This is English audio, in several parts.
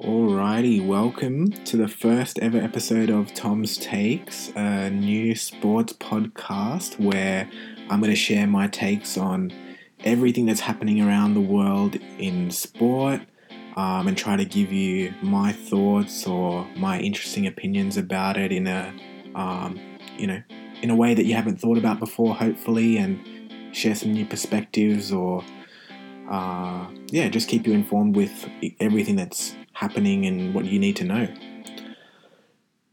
Alrighty, welcome to the first ever episode of Tom's Takes, a new sports podcast where I'm going to share my takes on everything that's happening around the world in sport um, and try to give you my thoughts or my interesting opinions about it in a, um, you know, in a way that you haven't thought about before, hopefully, and share some new perspectives or, uh, yeah, just keep you informed with everything that's happening and what you need to know.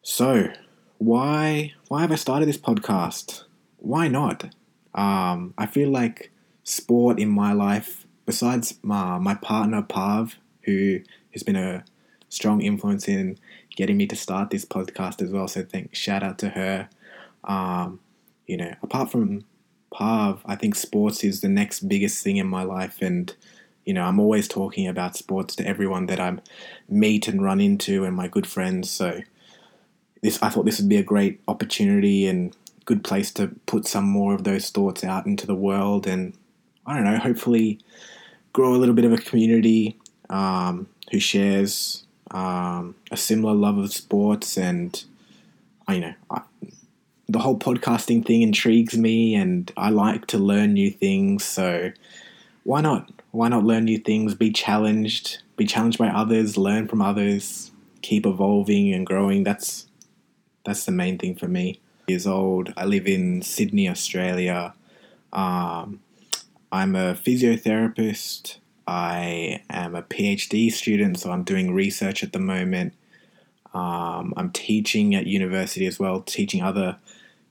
So, why why have I started this podcast? Why not? Um, I feel like sport in my life, besides my, my partner Pav, who has been a strong influence in getting me to start this podcast as well. So thank shout out to her. Um, you know, apart from Pav, I think sports is the next biggest thing in my life, and you know, I'm always talking about sports to everyone that I meet and run into and my good friends. So this, I thought this would be a great opportunity and good place to put some more of those thoughts out into the world and I don't know, hopefully grow a little bit of a community um, who shares um, a similar love of sports and you know I, the whole podcasting thing intrigues me and I like to learn new things so why not why not learn new things, be challenged, be challenged by others, learn from others, keep evolving and growing. That's that's the main thing for me. Years old. I live in Sydney, Australia. Um, I'm a physiotherapist. I am a PhD student, so I'm doing research at the moment. Um, I'm teaching at university as well, teaching other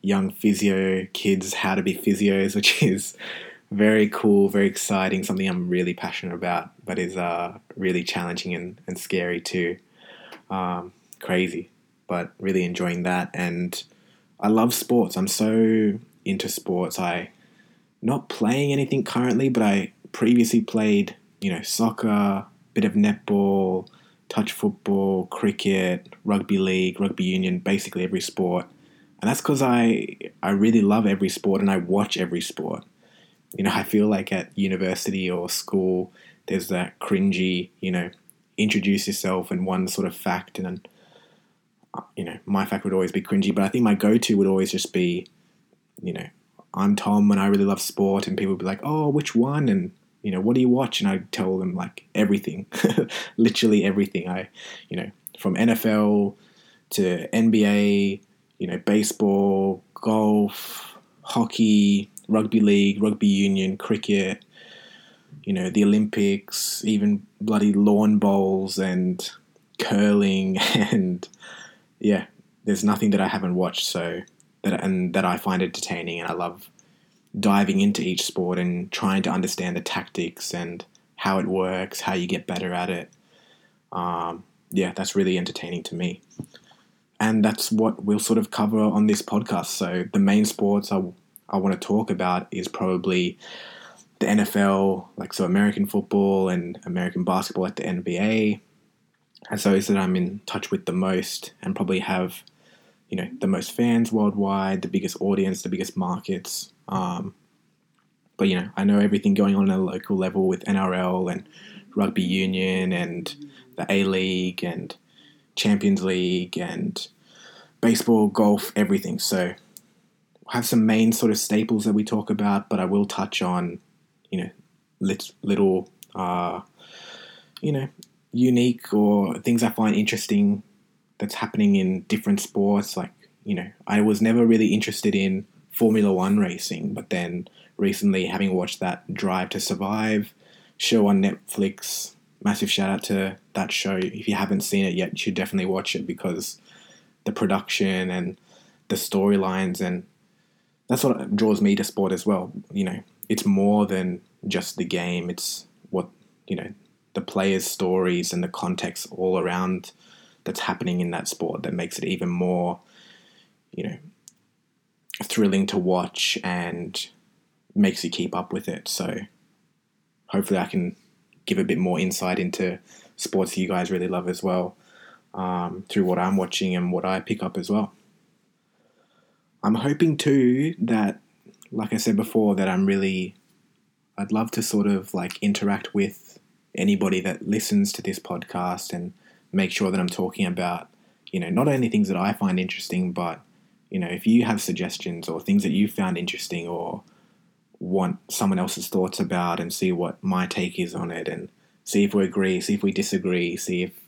young physio kids how to be physios, which is very cool, very exciting, something I'm really passionate about, but is uh, really challenging and, and scary too. Um, crazy, but really enjoying that. And I love sports. I'm so into sports. I not playing anything currently, but I previously played, you know, soccer, bit of netball, touch football, cricket, rugby league, rugby union, basically every sport. And that's because I I really love every sport and I watch every sport you know, I feel like at university or school, there's that cringy, you know, introduce yourself and one sort of fact, and then, uh, you know, my fact would always be cringy, but I think my go-to would always just be, you know, I'm Tom and I really love sport, and people would be like, oh, which one? And you know, what do you watch? And I'd tell them like everything, literally everything. I, you know, from NFL to NBA, you know, baseball, golf, hockey, rugby league, rugby union, cricket, you know, the Olympics, even bloody lawn bowls and curling and yeah, there's nothing that I haven't watched so that and that I find entertaining and I love diving into each sport and trying to understand the tactics and how it works, how you get better at it. Um, yeah, that's really entertaining to me. And that's what we'll sort of cover on this podcast. So the main sports are I want to talk about is probably the NFL, like so American football and American basketball, like the NBA, and those that I'm in touch with the most, and probably have, you know, the most fans worldwide, the biggest audience, the biggest markets. Um, but you know, I know everything going on at a local level with NRL and rugby union and the A League and Champions League and baseball, golf, everything. So have some main sort of staples that we talk about, but I will touch on, you know, lit, little, uh, you know, unique or things I find interesting that's happening in different sports. Like, you know, I was never really interested in Formula One racing, but then recently, having watched that Drive to Survive show on Netflix, massive shout out to that show. If you haven't seen it yet, you should definitely watch it because the production and the storylines and that's what draws me to sport as well. You know, it's more than just the game. It's what you know, the players' stories and the context all around that's happening in that sport that makes it even more, you know, thrilling to watch and makes you keep up with it. So hopefully, I can give a bit more insight into sports you guys really love as well um, through what I'm watching and what I pick up as well. I'm hoping too that, like I said before, that I'm really, I'd love to sort of like interact with anybody that listens to this podcast and make sure that I'm talking about, you know, not only things that I find interesting, but, you know, if you have suggestions or things that you found interesting or want someone else's thoughts about and see what my take is on it and see if we agree, see if we disagree, see if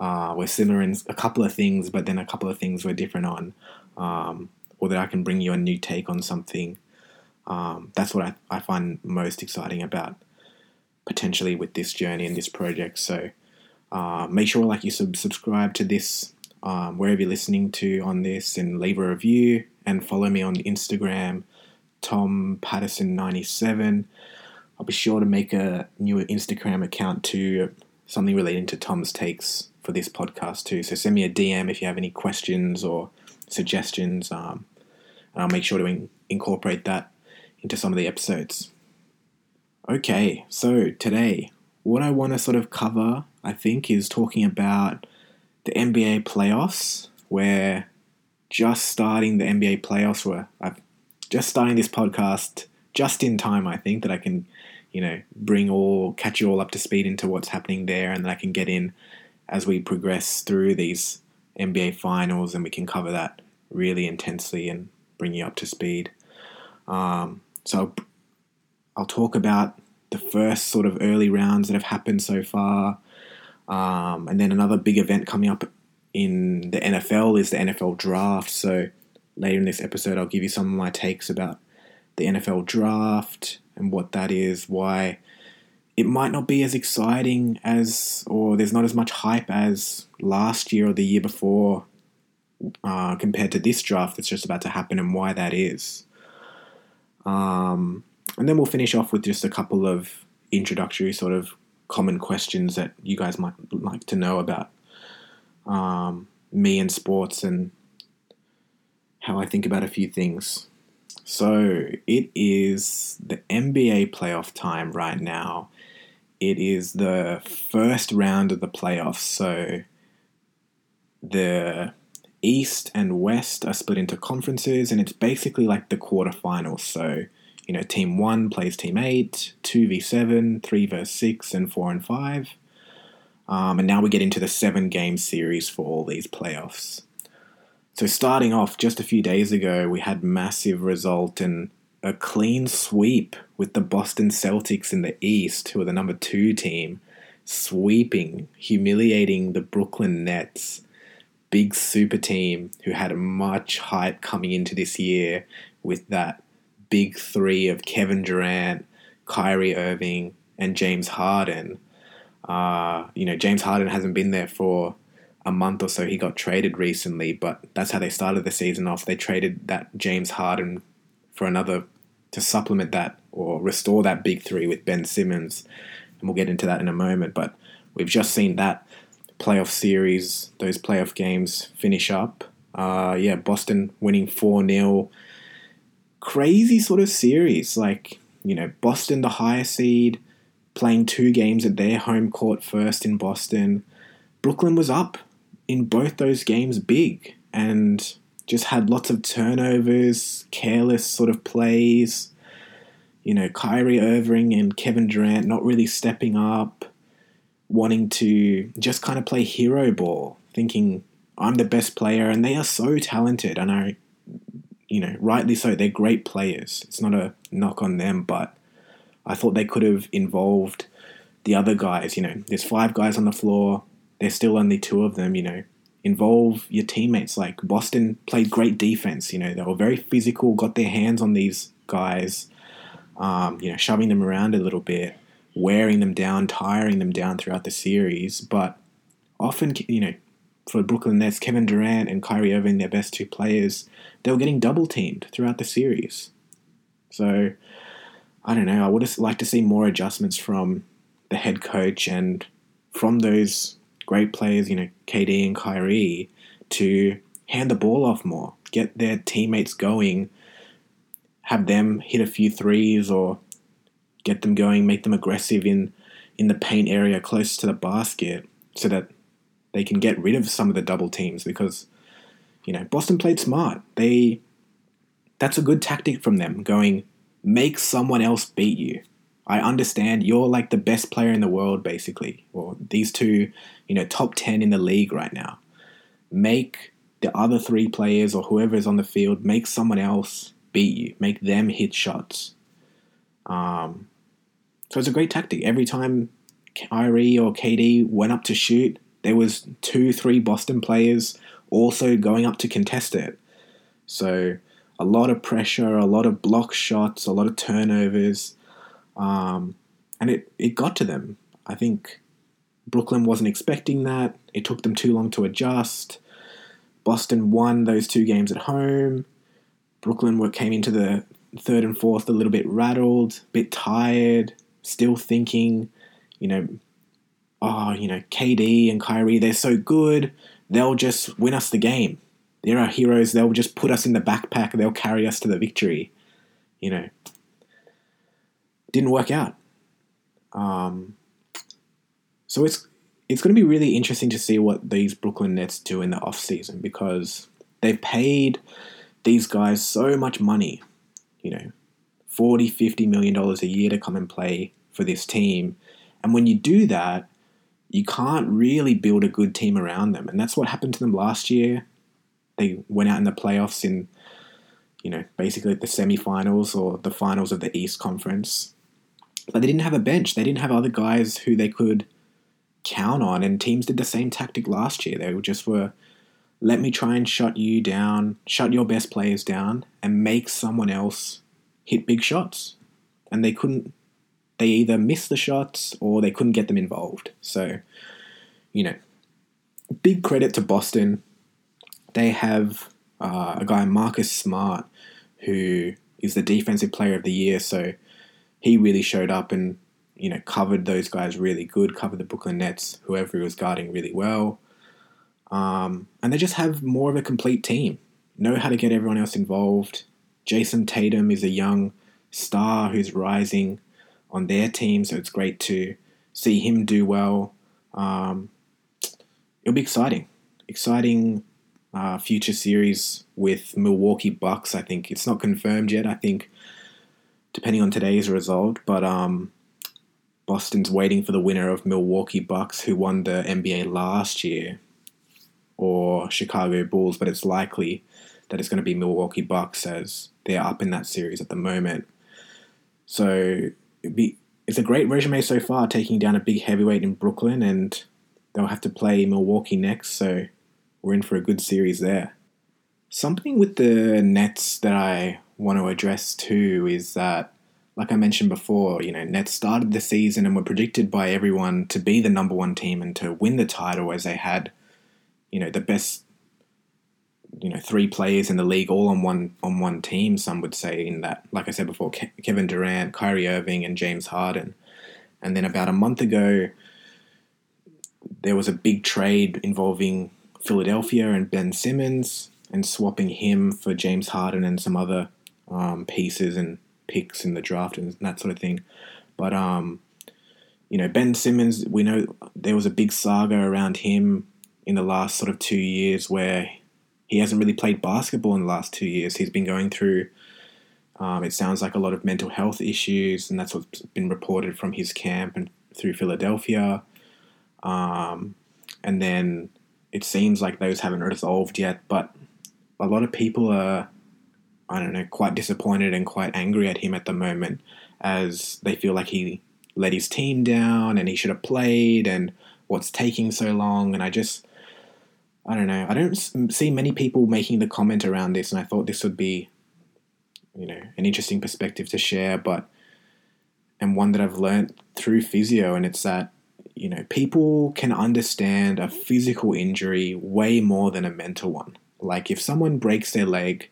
uh, we're similar in a couple of things, but then a couple of things we're different on, um, or that I can bring you a new take on something. Um, that's what I, I find most exciting about potentially with this journey and this project. So uh, make sure like you sub- subscribe to this um, wherever you're listening to on this and leave a review and follow me on Instagram, Tom Patterson 97. I'll be sure to make a new Instagram account too, something relating to Tom's takes for this podcast too. So send me a DM if you have any questions or suggestions, um, I'll make sure to in- incorporate that into some of the episodes. Okay, so today, what I want to sort of cover, I think, is talking about the NBA playoffs. Where just starting the NBA playoffs, where I've just starting this podcast just in time, I think, that I can, you know, bring all, catch you all up to speed into what's happening there, and that I can get in as we progress through these NBA finals, and we can cover that really intensely and bring you up to speed. Um, so I'll talk about the first sort of early rounds that have happened so far. Um, and then another big event coming up in the NFL is the NFL draft. So later in this episode, I'll give you some of my takes about the NFL draft and what that is, why it might not be as exciting as, or there's not as much hype as last year or the year before uh, compared to this draft that's just about to happen, and why that is. Um, and then we'll finish off with just a couple of introductory sort of common questions that you guys might like to know about um, me and sports and how I think about a few things. So it is the NBA playoff time right now. It is the first round of the playoffs. So the East and West are split into conferences, and it's basically like the quarterfinals. So, you know, Team 1 plays Team 8, 2v7, 3 vs 6, and 4 and 5. Um, and now we get into the seven game series for all these playoffs. So, starting off just a few days ago, we had massive result and a clean sweep with the Boston Celtics in the East, who are the number two team, sweeping, humiliating the Brooklyn Nets big super team who had much hype coming into this year with that big three of Kevin Durant, Kyrie Irving, and James Harden. Uh, you know, James Harden hasn't been there for a month or so. He got traded recently, but that's how they started the season off. They traded that James Harden for another to supplement that or restore that big three with Ben Simmons. And we'll get into that in a moment. But we've just seen that playoff series, those playoff games finish up. Uh, yeah, Boston winning 4 0. Crazy sort of series. Like, you know, Boston, the higher seed, playing two games at their home court first in Boston. Brooklyn was up in both those games big and just had lots of turnovers, careless sort of plays. You know, Kyrie Irving and Kevin Durant not really stepping up wanting to just kind of play hero ball, thinking I'm the best player, and they are so talented, and I, you know, rightly so. They're great players. It's not a knock on them, but I thought they could have involved the other guys. You know, there's five guys on the floor. There's still only two of them. You know, involve your teammates. Like Boston played great defense. You know, they were very physical, got their hands on these guys. Um, you know, shoving them around a little bit wearing them down, tiring them down throughout the series. But often, you know, for Brooklyn Nets, Kevin Durant and Kyrie Irving, their best two players, they were getting double teamed throughout the series. So, I don't know. I would have liked to see more adjustments from the head coach and from those great players, you know, KD and Kyrie, to hand the ball off more, get their teammates going, have them hit a few threes or get them going, make them aggressive in in the paint area close to the basket, so that they can get rid of some of the double teams. Because you know Boston played smart. They that's a good tactic from them. Going make someone else beat you. I understand you're like the best player in the world, basically. Well, these two, you know, top 10 in the league right now. Make the other three players or whoever is on the field, make someone else beat you, make them hit shots. Um, so it's a great tactic. Every time Kyrie or KD went up to shoot, there was two, three Boston players also going up to contest it. So a lot of pressure, a lot of block shots, a lot of turnovers, um, and it it got to them. I think Brooklyn wasn't expecting that. It took them too long to adjust. Boston won those two games at home. Brooklyn came into the third and fourth a little bit rattled, a bit tired, still thinking, you know, oh, you know, KD and Kyrie, they're so good. They'll just win us the game. They're our heroes. They'll just put us in the backpack. They'll carry us to the victory. You know, didn't work out. Um, so it's it's going to be really interesting to see what these Brooklyn Nets do in the off season because they've paid these guys so much money, you know, 40, 50 million dollars a year to come and play for this team. And when you do that, you can't really build a good team around them. And that's what happened to them last year. They went out in the playoffs in, you know, basically the semifinals or the finals of the East Conference. But they didn't have a bench. They didn't have other guys who they could count on. And teams did the same tactic last year. They just were, let me try and shut you down, shut your best players down, and make someone else hit big shots. And they couldn't, they either missed the shots or they couldn't get them involved. So, you know, big credit to Boston. They have uh, a guy, Marcus Smart, who is the defensive player of the year. So he really showed up and you know covered those guys really good, covered the Brooklyn Nets, whoever he was guarding really well, um, and they just have more of a complete team. Know how to get everyone else involved. Jayson Tatum is a young star who's rising on their team, so it's great to see him do well. Um, it'll be exciting, exciting uh, future series with Milwaukee Bucks. I think it's not confirmed yet. I think depending on today's result. But um, Boston's waiting for the winner of Milwaukee Bucks, who won the NBA last year, or Chicago Bulls. But it's likely that it's going to be Milwaukee Bucks as they're up in that series at the moment. So be, it's a great resume so far, taking down a big heavyweight in Brooklyn, and they'll have to play Milwaukee next. So we're in for a good series there. Something with the Nets that I want to address too is that, like I mentioned before, you know, Nets started the season and were predicted by everyone to be the number one team and to win the title as they had, you know, the best, you know, three players in the league all on one on one team. Some would say in that, like I said before, Ke- Kevin Durant, Kyrie Irving, and James Harden. And then about a month ago, there was a big trade involving Philadelphia and Ben Simmons and swapping him for James Harden and some other um, pieces and picks in the draft and that sort of thing. But um, you know, Ben Simmons, we know there was a big saga around him in the last sort of two years where he hasn't really played basketball in the last two years. He's been going through. Um, it sounds like a lot of mental health issues, and that's what's been reported from his camp and through Philadelphia. Um, and then it seems like those haven't resolved yet, but a lot of people are I don't know, quite disappointed and quite angry at him at the moment as they feel like he let his team down and he should have played and what's taking so long. And I just, I don't know, I don't see many people making the comment around this, and I thought this would be, you know, an interesting perspective to share, but, and one that I've learned through physio, and it's that, you know, people can understand a physical injury way more than a mental one. Like if someone breaks their leg,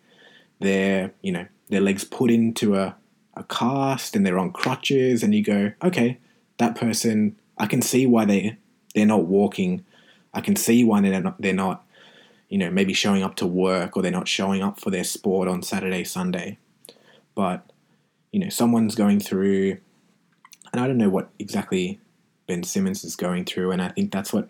their you know their legs put into a, a cast and they're on crutches and you go okay that person i can see why they they're not walking i can see why they're not they're not you know maybe showing up to work or they're not showing up for their sport on saturday sunday but you know someone's going through and i don't know what exactly ben simmons is going through and i think that's what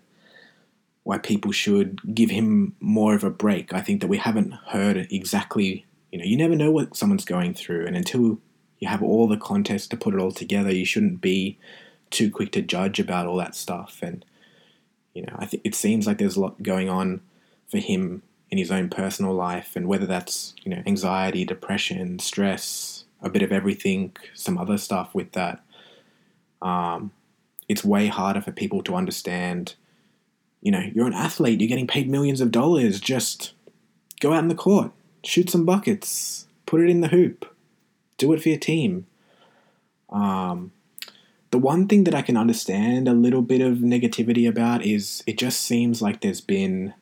why people should give him more of a break i think that we haven't heard exactly you know, you never know what someone's going through, and until you have all the context to put it all together. You shouldn't be too quick to judge about all that stuff. And you know, I think it seems like there's a lot going on for him in his own personal life, and whether that's you know anxiety, depression, stress, a bit of everything, some other stuff with that. Um, it's way harder for people to understand. You know, you're an athlete, you're getting paid millions of dollars. Just go out in the court, shoot some buckets, put it in the hoop, do it for your team. Um, the one thing that I can understand a little bit of negativity about is it just seems like there's been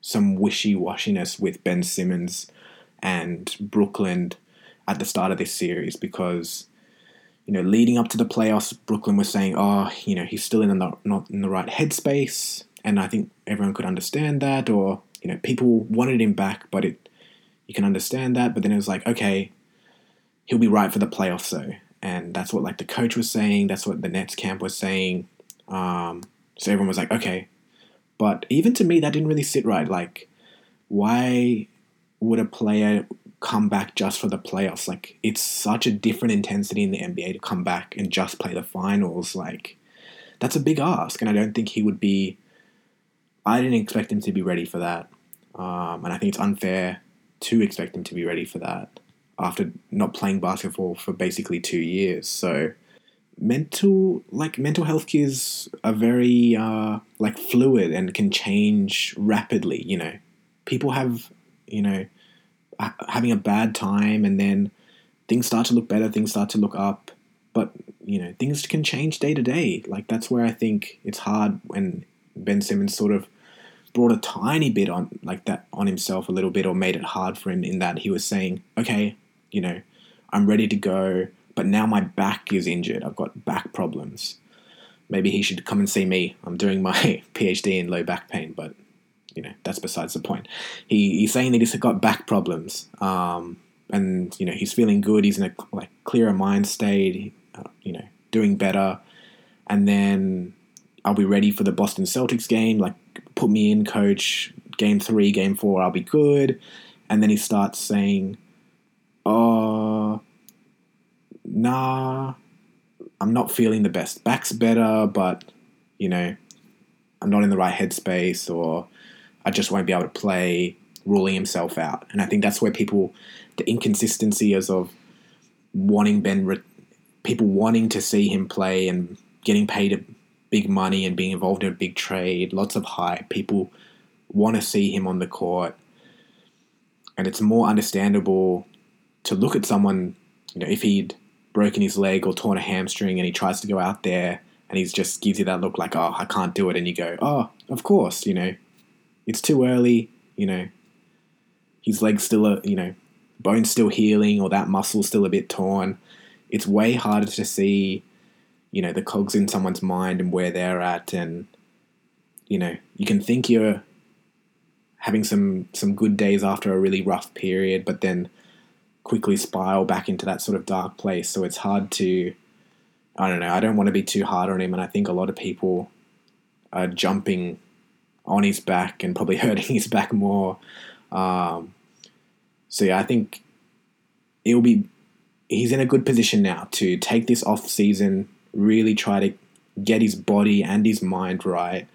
some wishy washiness with Ben Simmons and Brooklyn at the start of this series because you know leading up to the playoffs Brooklyn was saying oh you know he's still in the not in the right headspace. And I think everyone could understand that or you know people wanted him back but it you can understand that. But then it was like okay he'll be right for the playoffs though and that's what like the coach was saying. That's what the Nets camp was saying. Um, so everyone was like, okay, but even to me, that didn't really sit right. Like, why would a player come back just for the playoffs? Like, it's such a different intensity in the NBA to come back and just play the finals. Like, that's a big ask, and I don't think he would be. I didn't expect him to be ready for that, um, and I think it's unfair to expect him to be ready for that after not playing basketball for basically two years. So mental like mental health is a very uh, like fluid and can change rapidly. You know, people have you know having a bad time and then things start to look better, things start to look up, but you know things can change day to day. Like that's where I think it's hard when Ben Simmons sort of brought a tiny bit on like that on himself a little bit or made it hard for him in that he was saying okay you know, I'm ready to go, but now my back is injured. I've got back problems. Maybe he should come and see me. I'm doing my PhD in low back pain, but you know that's besides the point. He, he's saying that he's got back problems, um, and you know he's feeling good. He's in a like clearer mind state. Uh, you know, doing better, and then I'll be ready for the Boston Celtics game. Like, put me in, coach. Game three, game four, I'll be good. And then he starts saying, uh, nah, I'm not feeling the best. Back's better, but, you know, I'm not in the right headspace or I just won't be able to play, ruling himself out. And I think that's where people, the inconsistency as of wanting Ben, people wanting to see him play and getting paid a big money and being involved in a big trade, lots of hype. People want to see him on the court. And it's more understandable to look at someone, you know, if he'd broken his leg or torn a hamstring and he tries to go out there and he just gives you that look like, oh, I can't do it. And you go, oh, of course, you know, it's too early, you know, his leg's still, a, you know, bone's still healing or that muscle's still a bit torn. It's way harder to see, you know, the cogs in someone's mind and where they're at. And, you know, you can think you're having some, some good days after a really rough period, but then quickly spiral back into that sort of dark place. So it's hard to, I don't know, I don't want to be too hard on him. And I think a lot of people are jumping on his back and probably hurting his back more. Um, so yeah, I think it'll be, he's in a good position now to take this off season, really try to get his body and his mind right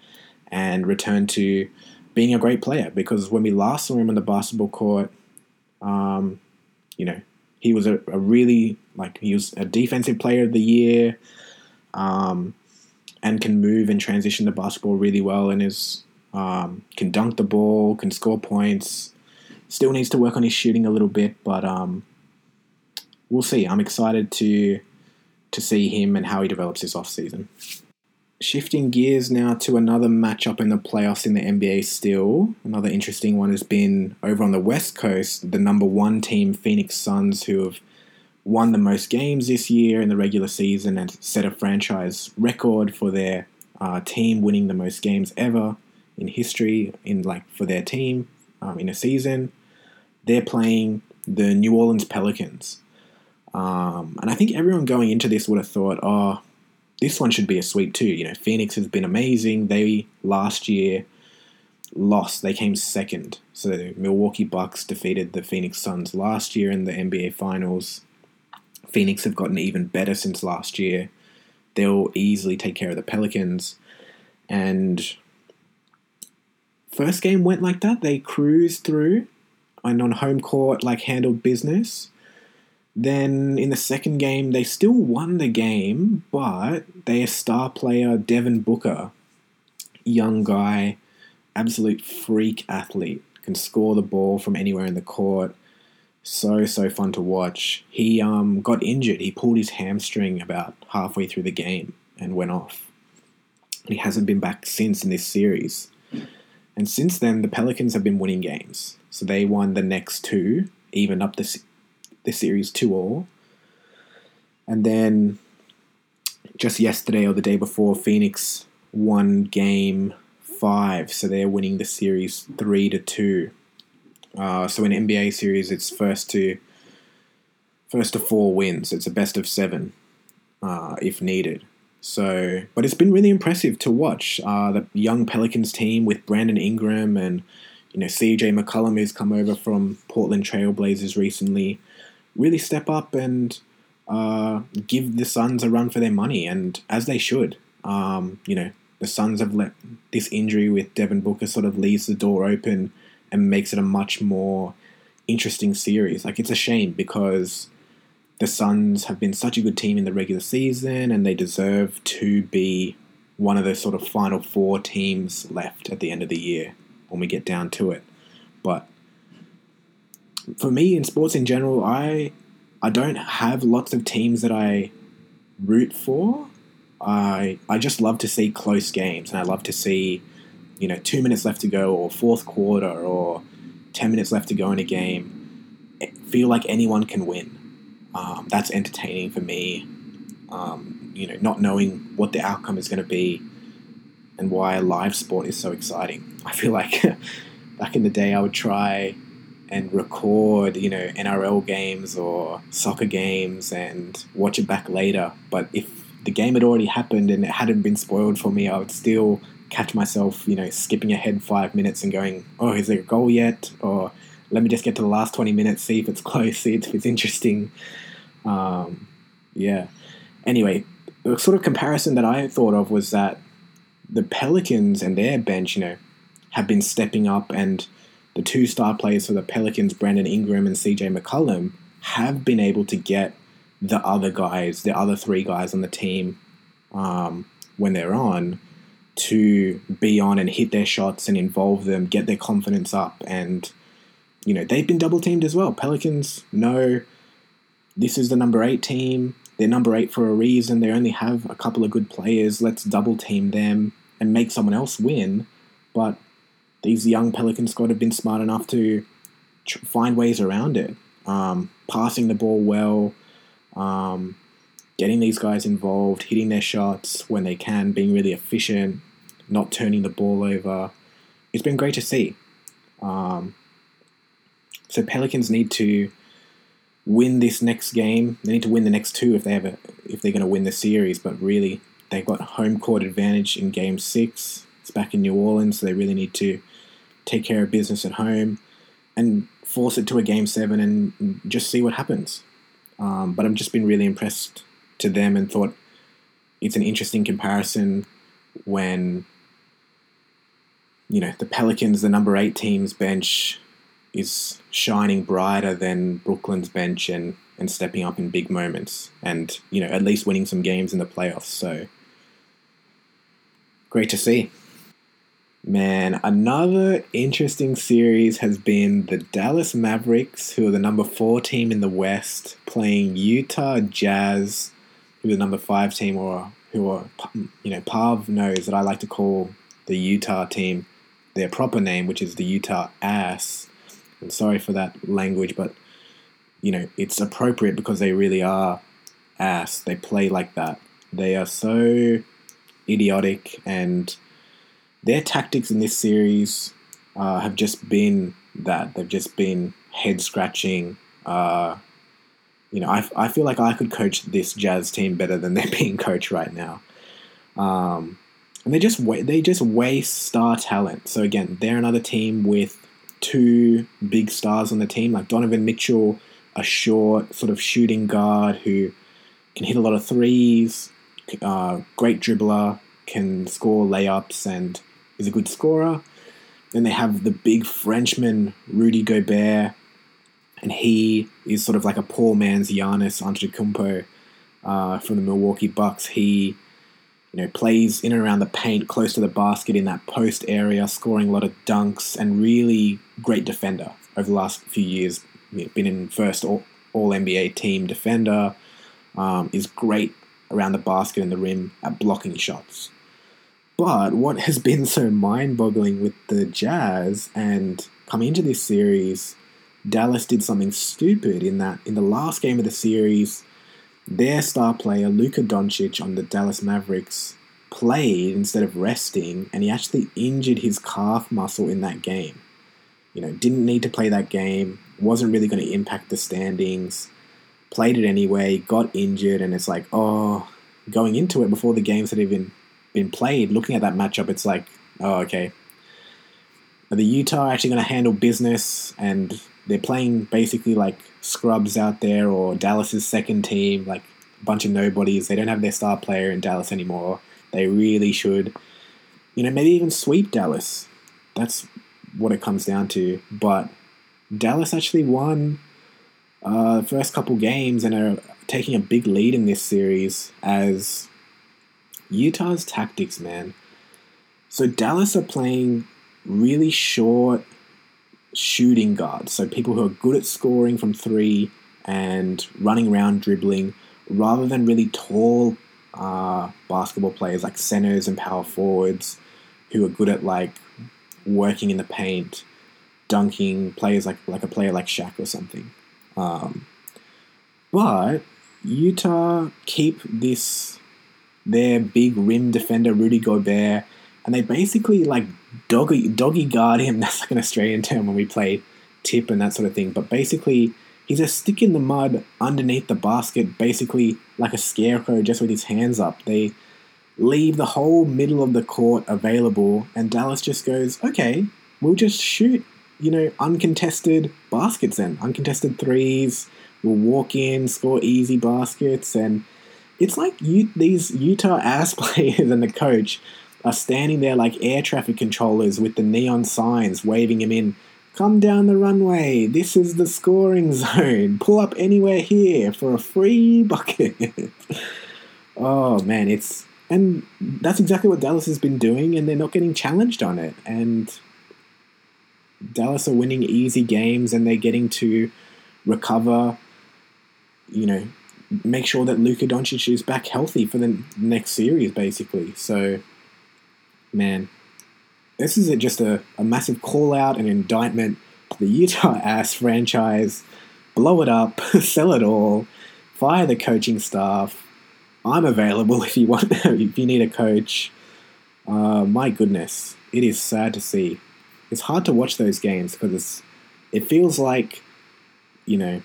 and return to being a great player because when we last saw him on the basketball court, um, you know, he was a, a really like he was a defensive player of the year, um, and can move and transition the basketball really well, and is um, can dunk the ball, can score points. Still needs to work on his shooting a little bit, but um, we'll see. I'm excited to to see him and how he develops this off season shifting gears now to another matchup in the playoffs in the NBA still. Another interesting one has been over on the West Coast, the number one team, Phoenix Suns, who have won the most games this year in the regular season and set a franchise record for their uh, team winning the most games ever in history in like for their team um, in a season. They're playing the New Orleans Pelicans. Um, and I think everyone going into this would have thought, oh, this one should be a sweep too. You know, Phoenix has been amazing. They last year lost. They came second. So Milwaukee Bucks defeated the Phoenix Suns last year in the NBA Finals. Phoenix have gotten even better since last year. They'll easily take care of the Pelicans. And first game went like that. They cruised through and on home court, like handled business. Then in the second game, they still won the game, but their star player, Devin Booker, young guy, absolute freak athlete, can score the ball from anywhere in the court. So so fun to watch. He um, got injured. He pulled his hamstring about halfway through the game and went off. He hasn't been back since in this series. And since then, the Pelicans have been winning games. So they won the next two, even up the the series two all. And then just yesterday or the day before, Phoenix won game five, so they're winning the series three to two. Uh, so in NBA series, it's first to first to four wins. It's a best of seven, uh, if needed. So, but it's been really impressive to watch uh, the young Pelicans team with Brandon Ingram and you know CJ McCollum, who's come over from Portland Trailblazers recently, really step up and uh, give the Suns a run for their money, and as they should. Um, you know, the Suns have let this injury with Devin Booker sort of leaves the door open and makes it a much more interesting series. Like it's a shame because the Suns have been such a good team in the regular season and they deserve to be one of the sort of final four teams left at the end of the year when we get down to it. But for me in sports in general, I I don't have lots of teams that I root for. I I just love to see close games, and I love to see, you know, two minutes left to go, or fourth quarter, or ten minutes left to go in a game. Feel like anyone can win. Um, that's entertaining for me. Um, you know, not knowing what the outcome is going to be, and why live sport is so exciting. I feel like back in the day, I would try and record, you know, NRL games or soccer games and watch it back later. But if the game had already happened and it hadn't been spoiled for me, I would still catch myself, you know, skipping ahead five minutes and going, oh, is there a goal yet? Or let me just get to the last 20 minutes, see if it's close, see if it's interesting. Um, yeah. Anyway, the sort of comparison that I thought of was that the Pelicans and their bench, you know, have been stepping up, and the two star players for the Pelicans, Brandon Ingram and CJ McCollum, have been able to get the other guys, the other three guys on the team, um, when they're on, to be on and hit their shots and involve them, get their confidence up. And, you know, they've been double teamed as well. Pelicans know this is the number eight team. They're number eight for a reason. They only have a couple of good players. Let's double team them and make someone else win. But these young Pelican squad have been smart enough to find ways around it. Um, passing the ball well, um, getting these guys involved, hitting their shots when they can, being really efficient, not turning the ball over. It's been great to see. Um, so Pelicans need to win this next game. They need to win the next two if they have a, if they're going to win the series. But really, they've got home court advantage in Game Six. It's back in New Orleans, so they really need to take care of business at home and force it to a Game Seven and just see what happens. Um, but I've just been really impressed to them and thought it's an interesting comparison when you know the Pelicans, the number eight team's bench, is shining brighter than Brooklyn's bench and and stepping up in big moments and you know at least winning some games in the playoffs. So great to see. Man, another interesting series has been the Dallas Mavericks, who are the number four team in the West, playing Utah Jazz, who are the number five team, or who are, you know, Pav knows that I like to call the Utah team their proper name, which is the Utah Ass. And sorry for that language, but, you know, it's appropriate because they really are ass. They play like that. They are so idiotic and their tactics in this series uh, have just been that they've just been head scratching. Uh, you know, I, I feel like I could coach this Jazz team better than they're being coached right now. Um, and they just wa- they just waste star talent. So again, they're another team with two big stars on the team, like Donovan Mitchell a short sort of shooting guard who can hit a lot of threes, uh, great dribbler, can score layups, and is a good scorer. Then they have the big Frenchman Rudy Gobert, and he is sort of like a poor man's Giannis Antetokounmpo uh, from the Milwaukee Bucks. He you know, plays in and around the paint, close to the basket in that post area, scoring a lot of dunks, and really great defender over the last few years. Been in first All, NBA team defender, um, is great around the basket and the rim at blocking shots. But what has been so mind boggling with the Jazz and coming into this series, Dallas did something stupid in that in the last game of the series, their star player, Luka Doncic, on the Dallas Mavericks, played instead of resting, and he actually injured his calf muscle in that game. You know, didn't need to play that game, wasn't really going to impact the standings, played it anyway, got injured, and it's like, oh, going into it before the games had even been played, looking at that matchup, it's like, oh, okay. Are the Utah actually going to handle business? And they're playing basically like scrubs out there or Dallas's second team, like a bunch of nobodies. They don't have their star player in Dallas anymore. They really should, you know, maybe even sweep Dallas. That's what it comes down to. But Dallas actually won uh, the first couple games and are taking a big lead in this series as Utah's tactics, man. So Dallas are playing really short shooting guards, so people who are good at scoring from three and running around dribbling, rather than really tall uh, basketball players like centers and power forwards who are good at like working in the paint, dunking players like like a player like Shaq or something. Um, but Utah keep this their big rim defender Rudy Gobert and they basically like doggy doggy guard him. That's like an Australian term when we play tip and that sort of thing. But basically, he's a stick in the mud underneath the basket, basically like a scarecrow, just with his hands up. They leave the whole middle of the court available, and Dallas just goes, "Okay, we'll just shoot." You know, uncontested baskets then, uncontested threes. We'll walk in, score easy baskets, and it's like you, these Utah ass players and the coach are standing there like air traffic controllers with the neon signs waving him in. Come down the runway. This is the scoring zone. Pull up anywhere here for a free bucket. oh man, it's and that's exactly what Dallas has been doing, and they're not getting challenged on it. And Dallas are winning easy games, and they're getting to recover. You know, make sure that Luka Doncic is back healthy for the next series, basically. So man, this is just a, a massive call out and indictment to the Utah ass franchise. Blow it up, sell it all, fire the coaching staff. I'm available if you want, if you need a coach. Uh, my goodness, it is sad to see. It's hard to watch those games because it feels like, you know,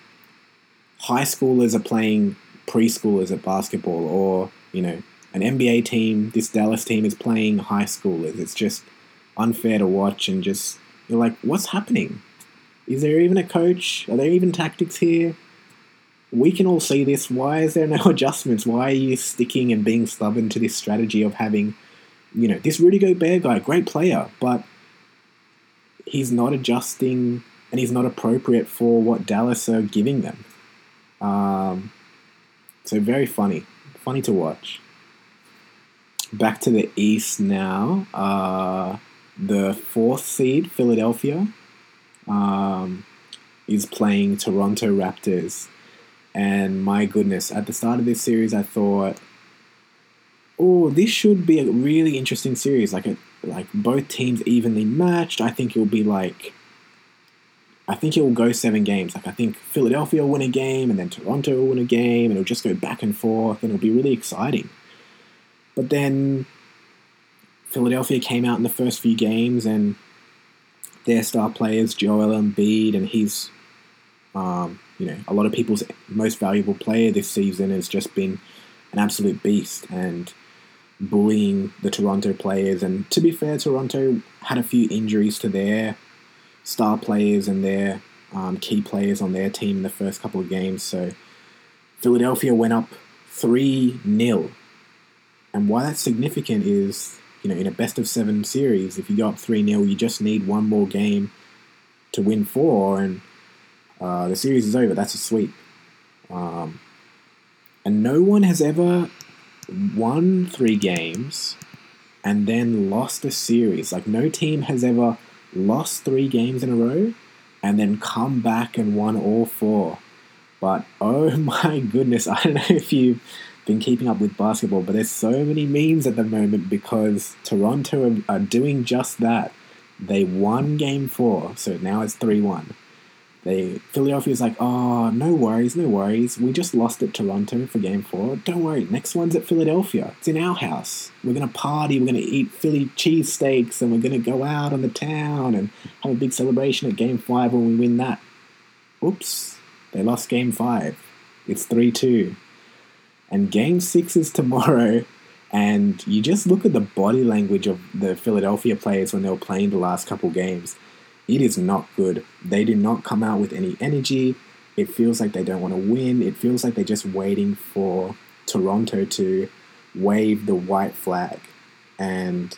high schoolers are playing preschoolers at basketball, or you know, an NBA team, this Dallas team is playing high schoolers. It's just unfair to watch and just you're like, what's happening? Is there even a coach? Are there even tactics here? We can all see this. Why is there no adjustments? Why are you sticking and being stubborn to this strategy of having, you know, this Rudy Gobert guy, great player, but he's not adjusting and he's not appropriate for what Dallas are giving them. Um, so very funny, funny to watch back to the East now. Uh, the fourth seed, Philadelphia, um, is playing Toronto Raptors. And my goodness, at the start of this series, I thought, oh, this should be a really interesting series. Like, like both teams evenly matched. I think it'll be like, I think it will go seven games. Like, I think Philadelphia will win a game, and then Toronto will win a game, and it'll just go back and forth, and it'll be really exciting. But then Philadelphia came out in the first few games and their star players, Joel Embiid, and he's, um, you know, a lot of people's most valuable player this season has just been an absolute beast and bullying the Toronto players. And to be fair, Toronto had a few injuries to their star players and their um, key players on their team in the first couple of games. So Philadelphia went up 3 0. And why that's significant is, you know, in a best of seven series, if you go up 3 0, you just need one more game to win four, and uh, the series is over. That's a sweep. Um, and no one has ever won three games and then lost a series. Like, no team has ever lost three games in a row and then come back and won all four. But oh my goodness, I don't know if you've been keeping up with basketball, but there's so many memes at the moment because Toronto are, doing just that. They won game four, so now it's 3 1. They Philadelphia's like, oh, no worries, no worries. We just lost at Toronto for Game Four. Don't worry, next one's at Philadelphia. It's in our house. We're gonna party. We're gonna eat Philly cheesesteaks, and we're gonna go out on the town and have a big celebration at Game Five when we win that. Oops, they lost Game Five. It's three two, and Game Six is tomorrow. And you just look at the body language of the Philadelphia players when they were playing the last couple games it is not good. They do not come out with any energy. It feels like they don't want to win. It feels like they're just waiting for Toronto to wave the white flag. And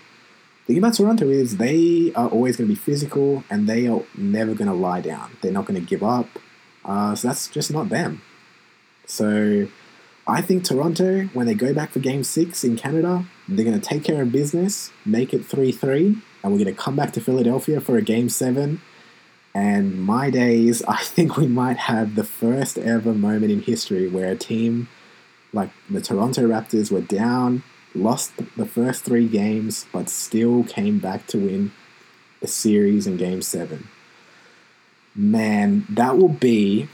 the thing about Toronto is they are always going to be physical and they are never going to lie down. They're not going to give up. Uh, so that's just not them. So I think Toronto, when they go back for game six in Canada, they're going to take care of business, make it 3 3, and we're going to come back to Philadelphia for a game seven. And my days, I think we might have the first ever moment in history where a team like the Toronto Raptors were down, lost the first three games, but still came back to win the series in game seven. Man, that will be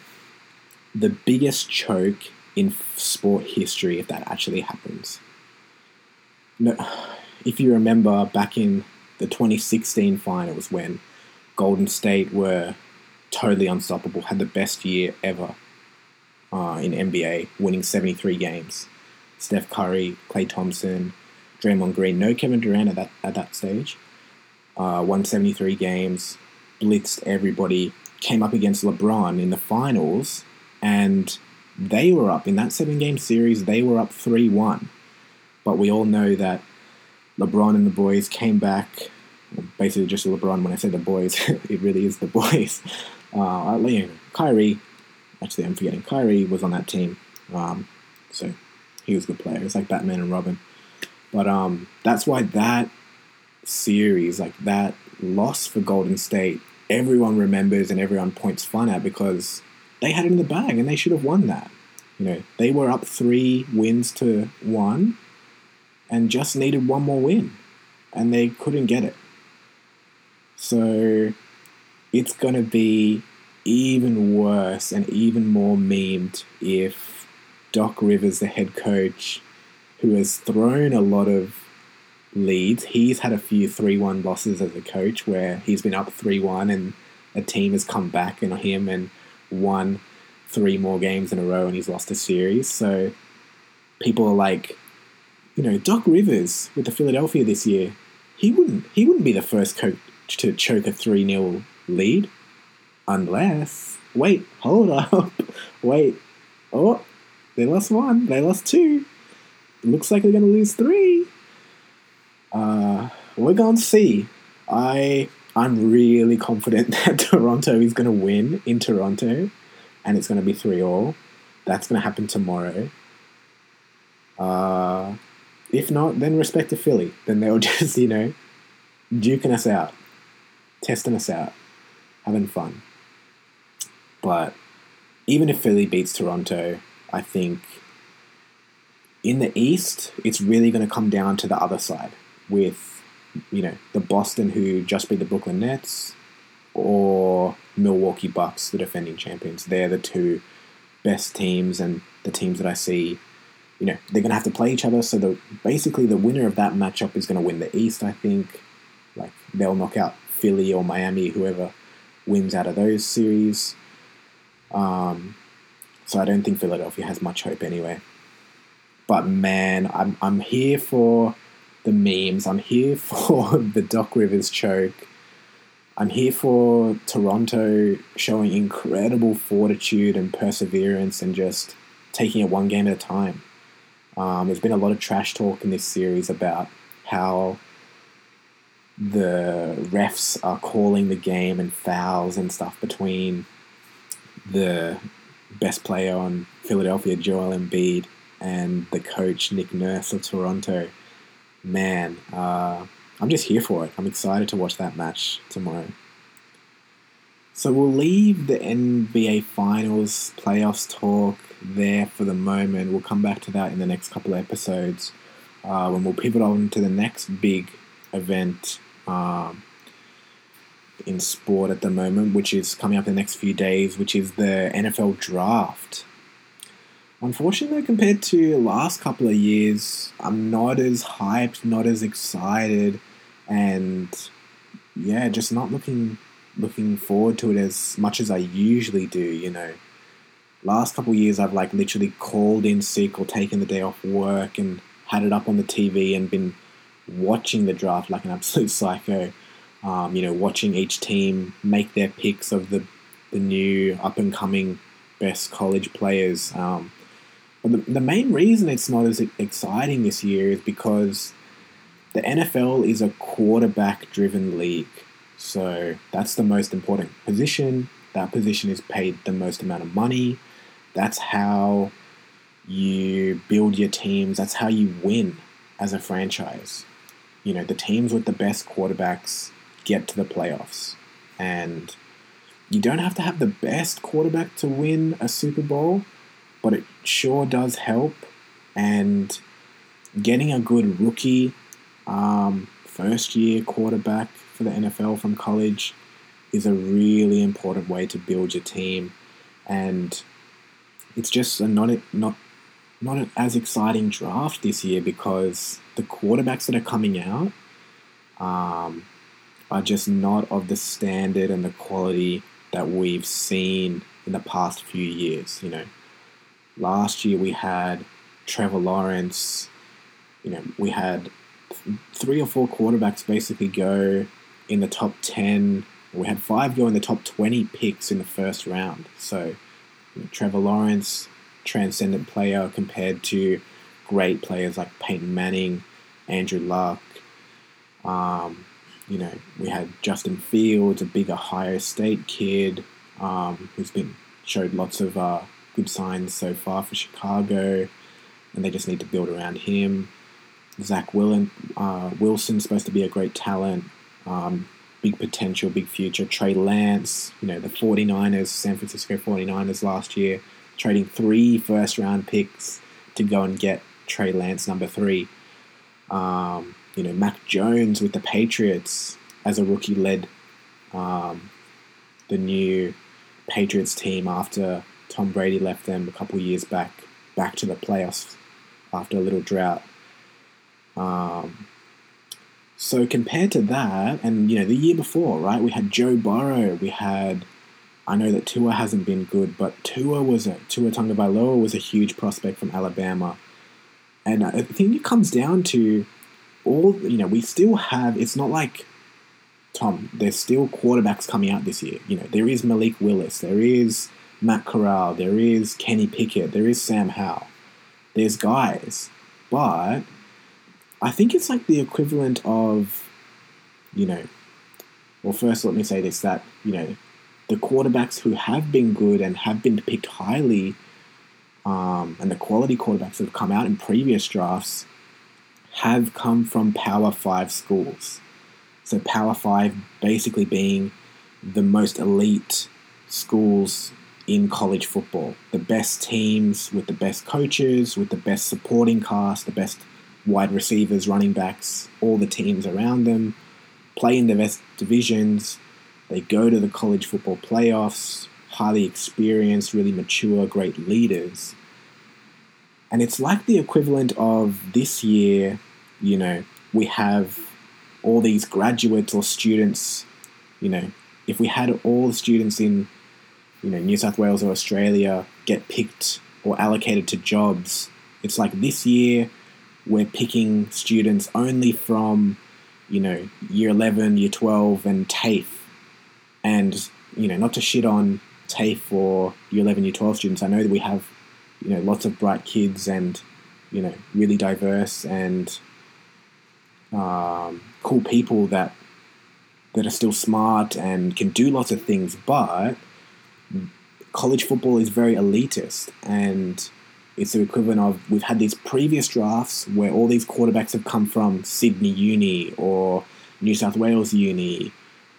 the biggest choke in sport history if that actually happens. No, if you remember back in the 2016 finals when Golden State were totally unstoppable, had the best year ever uh, in NBA, winning 73 games. Steph Curry, Klay Thompson, Draymond Green, no Kevin Durant at that at that stage. Uh, won 73 games, blitzed everybody, came up against LeBron in the finals, and they were up in that seven game series. They were up 3 1. But we all know that LeBron and the boys came back basically just LeBron. When I say the boys, it really is the boys. Uh, you know, Kyrie, actually, I'm forgetting. Kyrie was on that team, um, so he was a good player. It's like Batman and Robin. But um, that's why that series, like that loss for Golden State, everyone remembers and everyone points fun at because they had it in the bag and they should have won that. You know, they were up three wins to one and just needed one more win, and they couldn't get it. So it's going to be even worse and even more memed if Doc Rivers, the head coach, who has thrown a lot of leads, he's had a few 3 1 losses as a coach where he's been up 3 1 and a team has come back on him and won three more games in a row and he's lost a series. So people are like, you know, Doc Rivers with the Philadelphia this year, he wouldn't he wouldn't be the first coach to choke a 3 0 lead. Unless, wait, hold up, wait, oh, they lost one, they lost two. Looks like they're going to lose three. Uh, we're going to see. I I'm really confident that Toronto is going to win in Toronto, and it's going to be three all. That's going to happen tomorrow. Uh, if not, then respect to Philly. Then they'll just you know duking us out testing us out, having fun. But even if Philly beats Toronto, I think in the East, it's really going to come down to the other side with, you know, the Boston who just beat the Brooklyn Nets or Milwaukee Bucks, the defending champions. They're the two best teams and the teams that I see, you know, they're going to have to play each other. So the basically the winner of that matchup is going to win the East, I think. Like they'll knock out Philly or Miami, whoever wins out of those series. Um, so I don't think Philadelphia has much hope anyway. But man, I'm I'm here for the memes. I'm here for the Doc Rivers choke. I'm here for Toronto showing incredible fortitude and perseverance and just taking it one game at a time. Um, there's been a lot of trash talk in this series about how the refs are calling the game and fouls and stuff between the best player on Philadelphia, Joel Embiid, and the coach, Nick Nurse of Toronto. Man, uh, I'm just here for it. I'm excited to watch that match tomorrow. So we'll leave the NBA Finals playoffs talk there for the moment. We'll come back to that in the next couple of episodes uh, when we'll pivot on to the next big event um, in sport at the moment, which is coming up in the next few days, which is the NFL draft. Unfortunately, compared to last couple of years, I'm not as hyped, not as excited, and yeah, just not looking looking forward to it as much as I usually do. You know, last couple of years I've like literally called in sick or taken the day off work and had it up on the TV and been watching the draft like an absolute psycho. Um, you know, watching each team make their picks of the the new up and coming best college players. Um, but the, the main reason it's not as exciting this year is because the NFL is a quarterback driven league. So that's the most important position. That position is paid the most amount of money. That's how you build your teams. That's how you win as a franchise you know, the teams with the best quarterbacks get to the playoffs. And you don't have to have the best quarterback to win a Super Bowl, but it sure does help. And getting a good rookie, um, first year quarterback for the NFL from college is a really important way to build your team. And it's just a not not not as exciting draft this year because the quarterbacks that are coming out um, are just not of the standard and the quality that we've seen in the past few years. You know, last year we had Trevor Lawrence. You know, we had th- three or four quarterbacks basically go in the top ten. We had five go in the top twenty picks in the first round. So, you know, Trevor Lawrence, transcendent player compared to great players like Peyton Manning, Andrew Luck. Um, you know, we had Justin Fields, a big Ohio State kid, um, who's been showed lots of uh, good signs so far for Chicago, and they just need to build around him. Zach Willen, uh, Wilson's supposed to be a great talent, um, big potential, big future. Trey Lance, you know, the 49ers, San Francisco 49ers last year, trading three first round picks to go and get Trey Lance number three. Um, you know, Mac Jones with the Patriots as a rookie led um, the new Patriots team after Tom Brady left them a couple years back, back to the playoffs after a little drought. Um, so compared to that, and you know, the year before, right, we had Joe Burrow, we had I know that Tua hasn't been good, but Tua was a Tua Tagovailoa was a huge prospect from Alabama, and uh, I think it comes down to all you know. We still have. It's not like Tom. There's still quarterbacks coming out this year. You know, there is Malik Willis, there is Matt Corral, there is Kenny Pickett, there is Sam Howell. There's guys, but I think it's like the equivalent of, you know. Well, first, let me say this: that you know the quarterbacks who have been good and have been picked highly, um, and the quality quarterbacks that have come out in previous drafts, have come from Power Five schools. So, Power Five basically being the most elite schools in college football. The best teams with the best coaches, with the best supporting cast, the best wide receivers, running backs, all the teams around them, play in the best divisions, they go to the college football playoffs, highly experienced, really mature, great leaders. And it's like the equivalent of this year, you know, we have all these graduates or students, you know, if we had all the students in, you know, New South Wales or Australia get picked or allocated to jobs, it's like this year we're picking students only from, you know, year 11, year 12, and TAFE And, you know, not to shit on TAFE or year 11, year 12 students, I know that we have, you know, lots of bright kids and, you know, really diverse and um, cool people that that are still smart and can do lots of things, but college football is very elitist and it's the equivalent of we've had these previous drafts where all these quarterbacks have come from Sydney Uni or New South Wales Uni,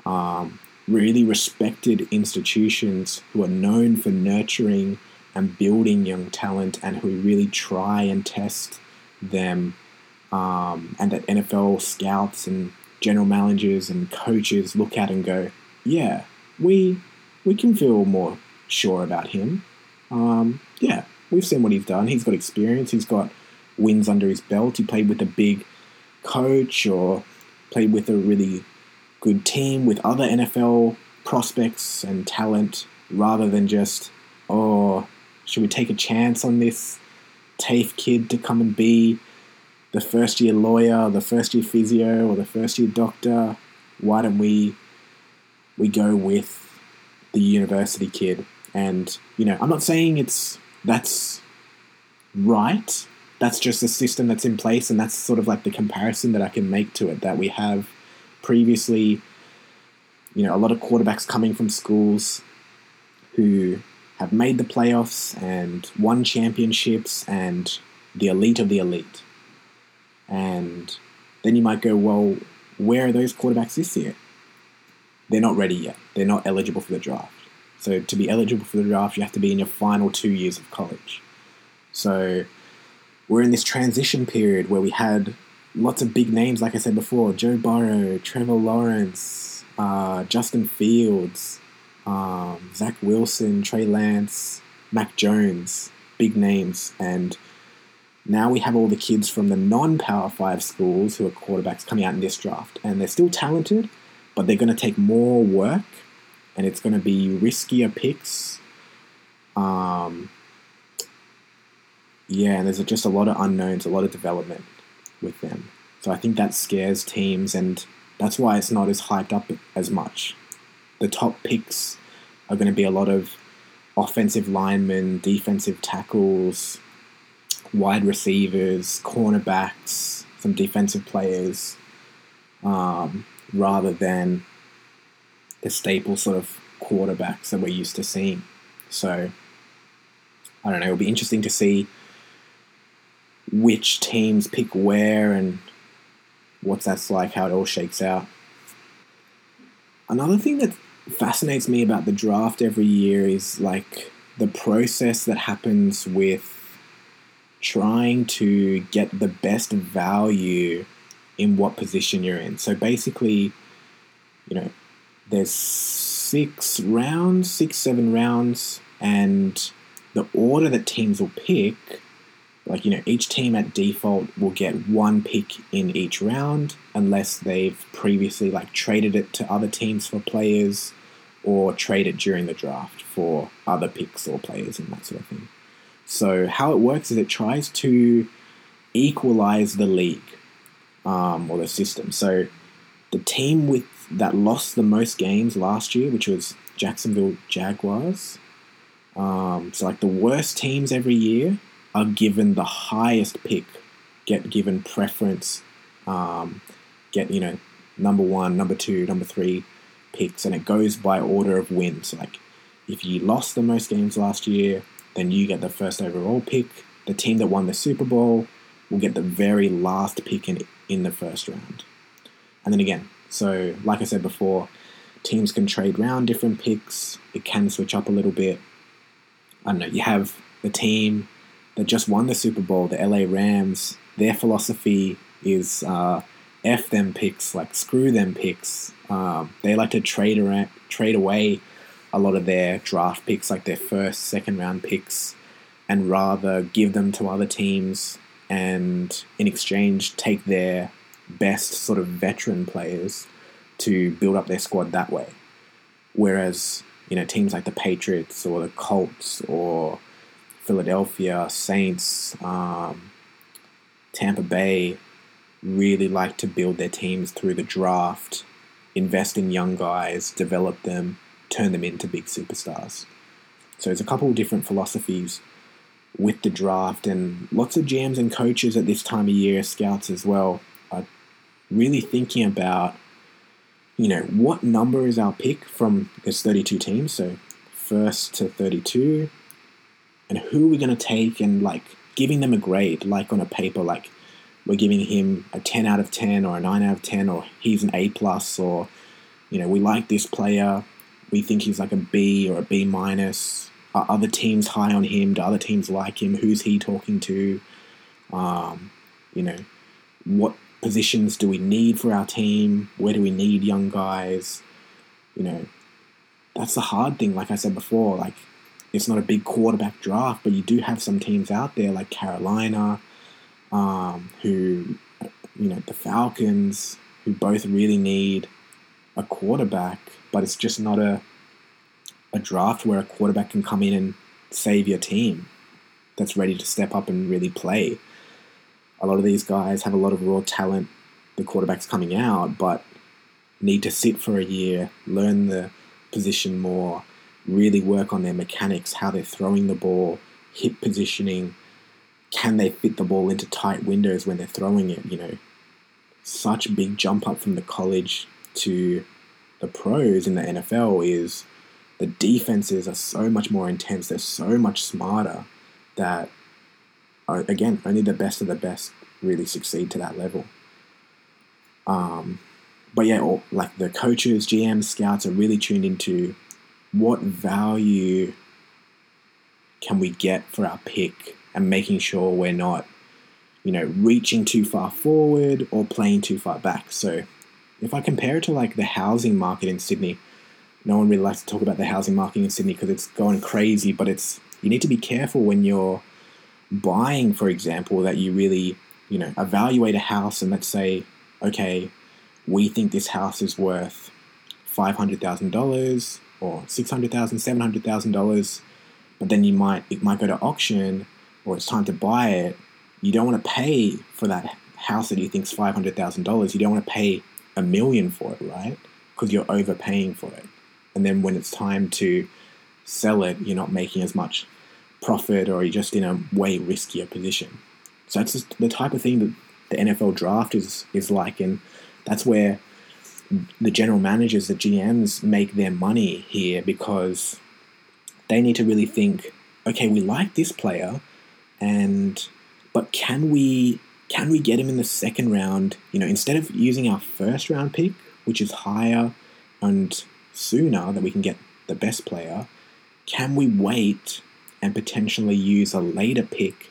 um, really respected institutions who are known for nurturing and building young talent and who really try and test them um, and that NFL scouts and general managers and coaches look at and go, yeah, we we can feel more sure about him. Um, yeah, we've seen what he's done. He's got experience. He's got wins under his belt. He played with a big coach or played with a really good team with other NFL prospects and talent rather than just, oh, should we take a chance on this TAFE kid to come and be the first year lawyer, the first year physio, or the first year doctor. Why don't we we go with the university kid? And you know, I'm not saying it's that's right. That's just a system that's in place, and that's sort of like the comparison that I can make to it. That we have previously, you know, a lot of quarterbacks coming from schools who have made the playoffs and won championships and the elite of the elite. And then you might go, well, where are those quarterbacks this year? They're not ready yet. They're not eligible for the draft. So to be eligible for the draft, you have to be in your final two years of college. So we're in this transition period where we had lots of big names, like I said before Joe Burrow, Trevor Lawrence, uh, Justin Fields, um, Zach Wilson, Trey Lance, Mac Jones, big names. And now we have all the kids from the non Power 5 schools who are quarterbacks coming out in this draft. And they're still talented, but they're going to take more work and it's going to be riskier picks. Um, yeah, and there's just a lot of unknowns, a lot of development with them. So I think that scares teams, and that's why it's not as hyped up as much. The top picks are going to be a lot of offensive linemen, defensive tackles, wide receivers, cornerbacks, some defensive players, um, rather than the staple sort of quarterbacks that we're used to seeing. So, I don't know, it'll be interesting to see which teams pick where and what's that's like, how it all shakes out. Another thing that fascinates me about the draft every year is like the process that happens with trying to get the best value in what position you're in. So basically, you know, there's six rounds, six, seven rounds, and the order that teams will pick, like, you know, each team at default will get one pick in each round unless they've previously, like, traded it to other teams for players or traded during the draft for other picks or players and that sort of thing. So, how it works is it tries to equalize the league um, or the system. So, the team with that lost the most games last year, which was Jacksonville Jaguars. Um, so like the worst teams every year are given the highest pick, get given preference, um, get you know number one, number two, number three picks, and it goes by order of wins. Like if you lost the most games last year, then you get the first overall pick. The team that won the Super Bowl will get the very last pick in in the first round. And then again, so, like I said before, teams can trade around different picks. It can switch up a little bit. I don't know. You have the team that just won the Super Bowl, the LA Rams. Their philosophy is uh, f them picks, like screw them picks. Um, they like to trade around, trade away a lot of their draft picks, like their first, second round picks, and rather give them to other teams and in exchange take their best sort of veteran players to build up their squad that way. Whereas, you know, teams like the Patriots or the Colts or Philadelphia, Saints, um, Tampa Bay really like to build their teams through the draft invest in young guys, develop them, turn them into big superstars. So there's a couple of different philosophies with the draft, and lots of GMs and coaches at this time of year, scouts as well, are really thinking about, you know, what number is our pick from this 32 teams, so first to 32, and who are we going to take, and like giving them a grade, like on a paper, like we're giving him a 10 out of 10 or a 9 out of 10, or he's an A plus, or you know, we like this player, we think he's like a B or a B minus are other teams high on him? Do other teams like him? Who's he talking to? Um, you know, what positions do we need for our team? Where do we need young guys? You know, that's the hard thing. Like I said before, like it's not a big quarterback draft, but you do have some teams out there like Carolina, um, who, you know, the Falcons, who both really need a quarterback, but it's just not a a draft where a quarterback can come in and save your team that's ready to step up and really play. A lot of these guys have a lot of raw talent, the quarterback's coming out, but need to sit for a year, learn the position more, really work on their mechanics, how they're throwing the ball, hip positioning. Can they fit the ball into tight windows when they're throwing it? You know, such big jump up from the college to the pros in the NFL is the defenses are so much more intense. They're so much smarter that, uh, again, only the best of the best really succeed to that level. Um, but yeah, all, like the coaches, GMs, scouts are really tuned into what value can we get for our pick and making sure we're not, you know, reaching too far forward or playing too far back. So if I compare it to like the housing market in Sydney, no one really likes to talk about the housing market in Sydney because it's going crazy, but it's you need to be careful when you're buying, for example, that you really, you know, evaluate a house and let's say, okay, we think this house is worth five hundred thousand dollars or six hundred thousand, seven hundred thousand dollars, but then you might it might go to auction or it's time to buy it. You don't want to pay for that house that you think is five hundred thousand dollars. You don't want to pay a million for it, right? Because you're overpaying for it and then when it's time to sell it, you're not making as much profit or you're just in a way riskier position. So that's the type of thing that the NFL draft is is like, and that's where the general managers, the GMs, make their money here because they need to really think, okay, we like this player, and but can we can we get him in the second round? You know, instead of using our first round pick, which is higher and sooner that we can get the best player, can we wait and potentially use a later pick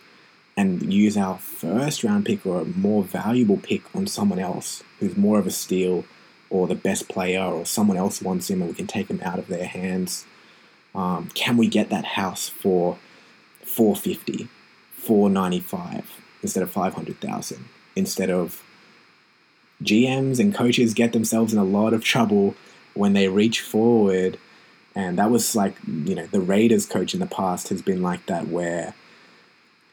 and use our first round pick or a more valuable pick on someone else who's more of a steal or the best player or someone else wants him and we can take him out of their hands? Um, can we get that house for 450, 495 instead of 500,000 instead of GMs and coaches get themselves in a lot of trouble when they reach forward, and that was like, you know, the Raiders coach in the past has been like that, where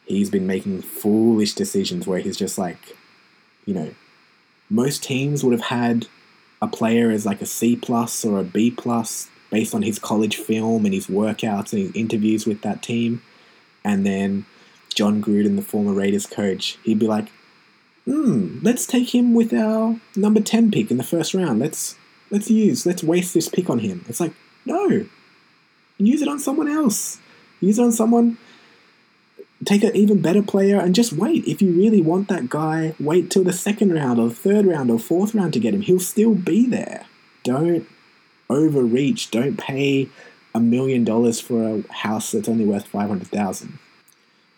he's been making foolish decisions where he's just like, you know, most teams would have had a player as like a C plus or a B plus based on his college film and his workouts and his interviews with that team. And then Jon Gruden, the former Raiders coach, he'd be like, hmm, let's take him with our number 10 pick in the first round. Let's let's use, let's waste this pick on him. It's like, no, use it on someone else. Use it on someone. Take an even better player and just wait. If you really want that guy, wait till the second round or the third round or fourth round to get him. He'll still be there. Don't overreach. Don't pay a million dollars for a house that's only worth 500,000.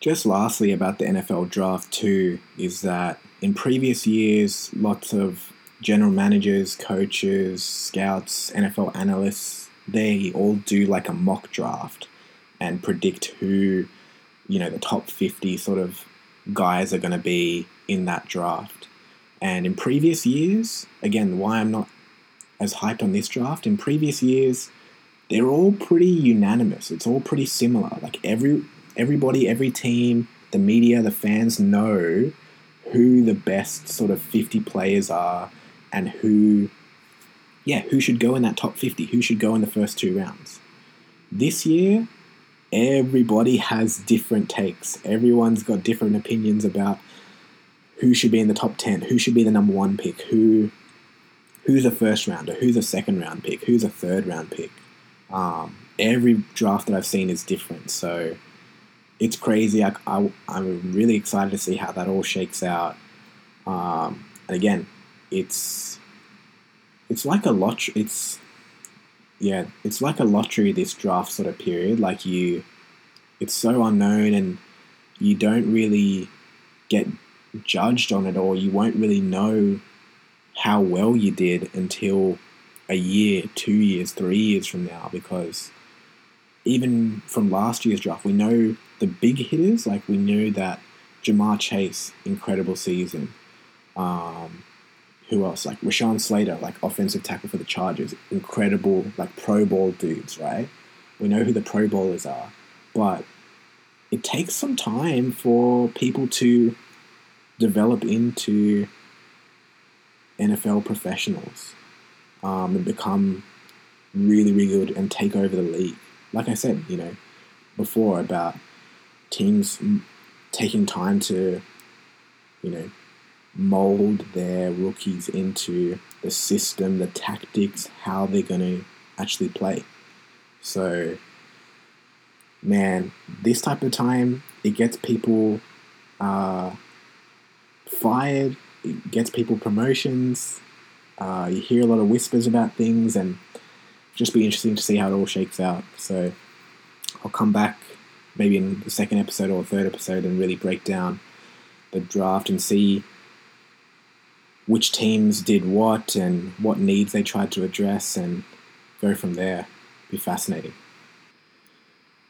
Just lastly about the NFL draft too is that in previous years lots of general managers, coaches, scouts, NFL analysts, they all do like a mock draft and predict who, you know, the top 50 sort of guys are going to be in that draft. And in previous years, again, why I'm not as hyped on this draft, in previous years, they're all pretty unanimous. It's all pretty similar. Like every everybody, every team, the media, the fans know who the best sort of 50 players are and who yeah, who should go in that top 50? Who should go in the first two rounds? This year, everybody has different takes. Everyone's got different opinions about who should be in the top 10, who should be the number one pick, who who's a first rounder, who's a second round pick, who's a third round pick. Um, every draft that I've seen is different. So it's crazy. I, am really excited to see how that all shakes out. Um, and again, it's it's like a lot. It's yeah, it's like a lottery. This draft sort of period, like you, it's so unknown, and you don't really get judged on it, or you won't really know how well you did until a year, two years, three years from now, because even from last year's draft, we know the big hitters. Like we knew that Ja'Marr Chase, incredible season. Um, who else? Like Rashawn Slater, like offensive tackle for the Chargers, incredible, like Pro Bowl dudes, right? We know who the Pro Bowlers are, but it takes some time for people to develop into NFL professionals um, and become really, really good and take over the league. Like I said, you know, before about teams taking time to, you know, mold their rookies into the system, the tactics, how they're going to actually play. So, man, this type of time, it gets people uh, fired, it gets people promotions. Uh, you hear a lot of whispers about things, and just be interesting to see how it all shakes out. So, I'll come back maybe in the second episode or third episode and really break down the draft and see which teams did what and what needs they tried to address and go from there. Be fascinating.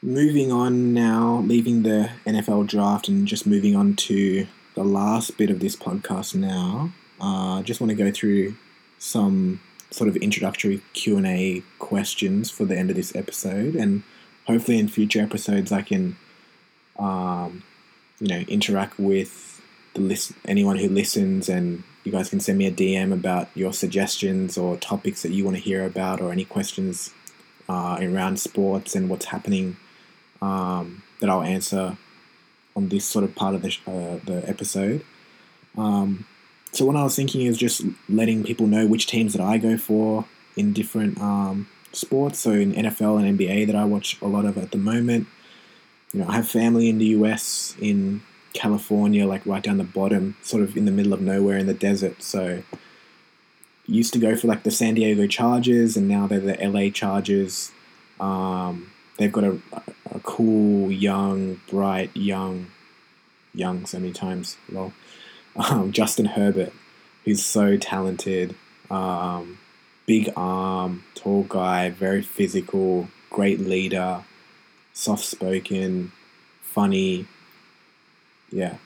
Moving on now, leaving the NFL draft and just moving on to the last bit of this podcast now. I uh, just want to go through some sort of introductory Q&A questions for the end of this episode and hopefully in future episodes I can um, you know interact with the list anyone who listens and you guys can send me a DM about your suggestions or topics that you want to hear about or any questions uh, around sports and what's happening um, that I'll answer on this sort of part of the, uh, the episode. Um, so what I was thinking is just letting people know which teams that I go for in different um, sports. So in NFL and NBA that I watch a lot of at the moment. You know, I have family in the US in California, like right down the bottom, sort of in the middle of nowhere in the desert. So used to go for like the San Diego Chargers, and now they're the LA Chargers. Um, they've got a, a cool, young, bright, young, young so many times, well, um, Justin Herbert, who's so talented, um, big arm, tall guy, very physical, great leader, soft spoken, funny, yeah,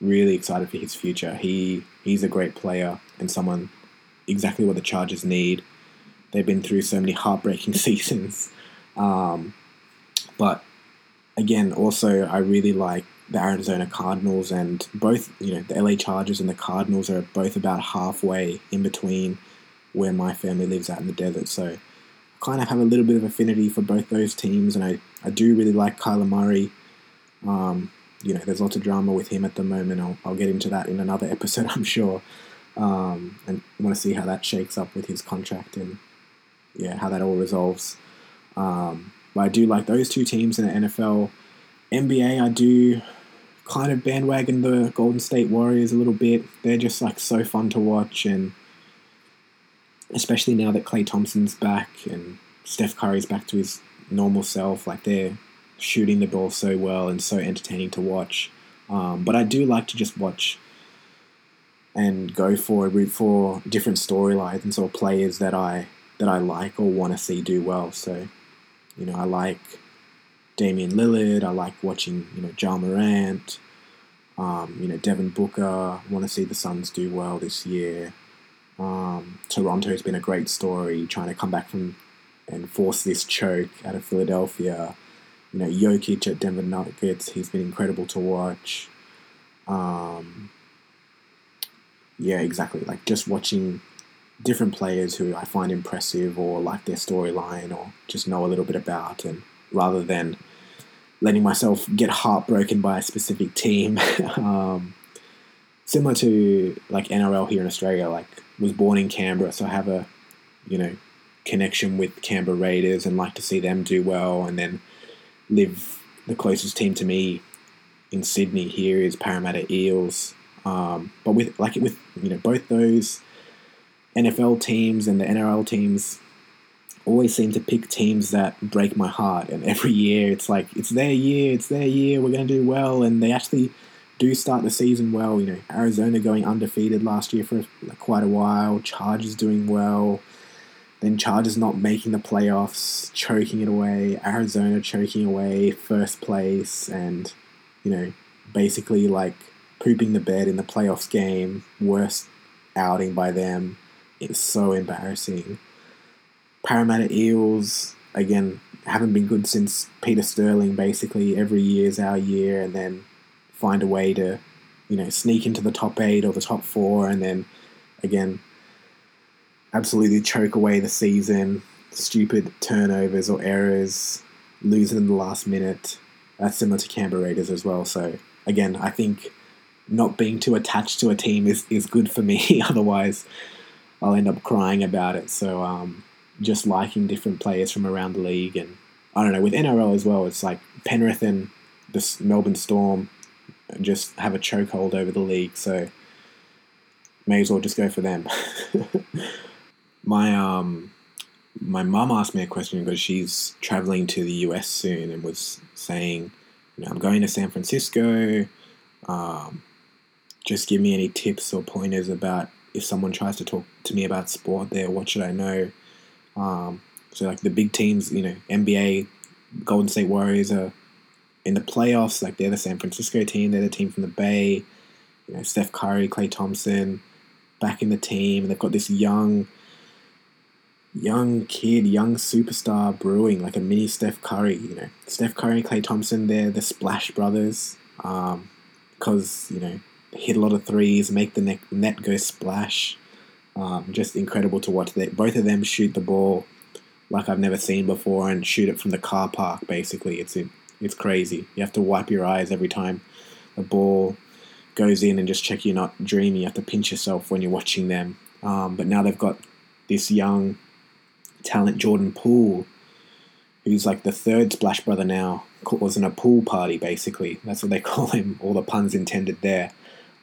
really excited for his future. He he's a great player and someone exactly what the Chargers need. They've been through so many heartbreaking seasons, um, but again, also I really like the Arizona Cardinals and both you know the LA Chargers and the Cardinals are both about halfway in between where my family lives out in the desert. So I kind of have a little bit of affinity for both those teams, and I, I do really like Kyler Murray. Um, you know, there's lots of drama with him at the moment. I'll, I'll get into that in another episode, I'm sure. Um, and want to see how that shakes up with his contract and yeah, how that all resolves. Um, but I do like those two teams in the NFL. NBA, I do kind of bandwagon the Golden State Warriors a little bit. They're just like so fun to watch, and especially now that Klay Thompson's back and Steph Curry's back to his normal self, like they're shooting the ball so well and so entertaining to watch. Um, but I do like to just watch and go for root for different storylines and sort of players that I that I like or want to see do well. So, you know, I like Damian Lillard. I like watching you know Ja Morant. Um, you know, Devin Booker. Want to see the Suns do well this year. Um, Toronto's been a great story, trying to come back from and force this choke out of Philadelphia you know, Jokic at Denver Nuggets, he's been incredible to watch. Um, yeah, exactly. Like just watching different players who I find impressive or like their storyline or just know a little bit about, and rather than letting myself get heartbroken by a specific team. um, similar to like NRL here in Australia, like was born in Canberra, so I have a you know connection with Canberra Raiders and like to see them do well, and then live the closest team to me in Sydney here is Parramatta Eels. Um, but with like with you know both those NFL teams and the NRL teams always seem to pick teams that break my heart. And every year it's like, it's their year, it's their year, we're going to do well. And they actually do start the season well. You know, Arizona going undefeated last year for quite a while, Chargers doing well. Then Chargers not making the playoffs, choking it away. Arizona choking away first place, and you know, basically like pooping the bed in the playoffs game. Worst outing by them. It's so embarrassing. Parramatta Eels, again, haven't been good since Peter Sterling, basically. Every year is our year, and then find a way to, you know, sneak into the top eight or the top four, and then, again, absolutely choke away the season. Stupid turnovers or errors, losing in the last minute. That's similar to Canberra Raiders as well. So, again, I think not being too attached to a team is, is good for me. Otherwise, I'll end up crying about it. So, um, just liking different players from around the league. And I don't know, with NRL as well, it's like Penrith and the Melbourne Storm just have a chokehold over the league. So may as well just go for them. my um my mum asked me a question because she's traveling to the US soon and was saying, you know, I'm going to San Francisco. Um, just give me any tips or pointers about if someone tries to talk to me about sport there, what should I know? Um, so like the big teams, you know, NBA, Golden State Warriors are in the playoffs. Like they're the San Francisco team. They're the team from the Bay. You know, Steph Curry, Klay Thompson, back in the team. And they've got this young, young kid, young superstar brewing, like a mini Steph Curry. You know, Steph Curry, and Klay Thompson. They're the Splash Brothers. Um, because you know hit a lot of threes, make the net, net go splash. Um, just incredible to watch. They, both of them shoot the ball like I've never seen before and shoot it from the car park. Basically, it's it's crazy. You have to wipe your eyes every time the ball goes in and just check you're not dreaming. You have to pinch yourself when you're watching them. Um, but now they've got this young talent, Jordan Poole, who's like the third Splash Brother now. Was in a pool party, basically. That's what they call him. All the puns intended there.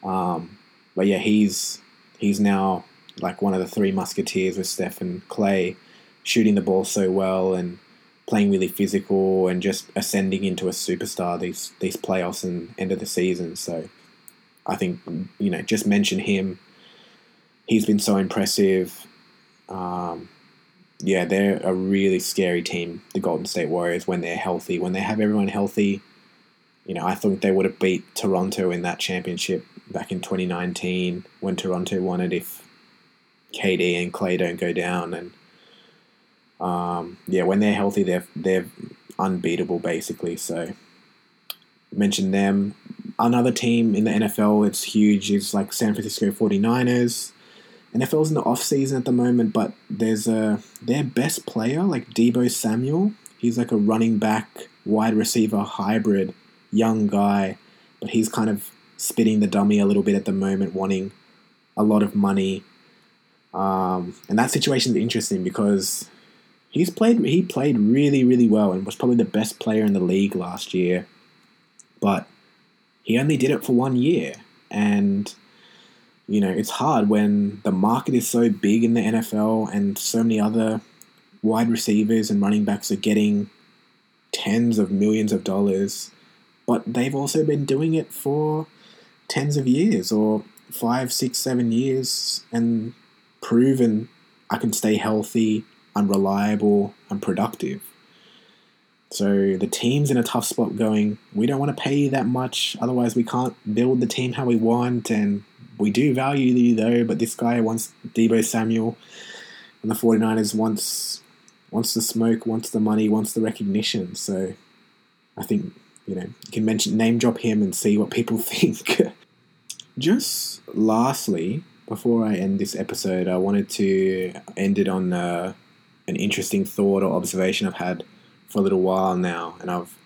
Um, but yeah, he's he's now like one of the three musketeers with Steph and Klay, shooting the ball so well and playing really physical and just ascending into a superstar these these playoffs and end of the season. So I think you know just mention him. He's been so impressive. Um, yeah, they're a really scary team, the Golden State Warriors, when they're healthy. When they have everyone healthy, you know, I think they would have beat Toronto in that championship back in 2019 when Toronto won it if KD and Klay don't go down. And um, yeah, when they're healthy, they're they're unbeatable basically. So mention them. Another team in the NFL, it's huge. Is like San Francisco 49ers. NFL's in the off season at the moment, but there's a their best player like Deebo Samuel. He's like a running back, wide receiver hybrid, young guy, but he's kind of spitting the dummy a little bit at the moment, wanting a lot of money um, and that situation is interesting because he's played he played really really well and was probably the best player in the league last year, but he only did it for one year, and you know it's hard when the market is so big in the NFL and so many other wide receivers and running backs are getting tens of millions of dollars, but they've also been doing it for tens of years or five, six, seven years, and proven I can stay healthy, I'm reliable, I'm productive. So the team's in a tough spot going, we don't want to pay you that much, otherwise we can't build the team how we want, and we do value you though, but this guy wants Deebo Samuel, and the 49ers wants wants the smoke, wants the money, wants the recognition. So I think, you know, you can mention name drop him and see what people think. Just lastly, before I end this episode, I wanted to end it on uh, an interesting thought or observation I've had for a little while now, and I've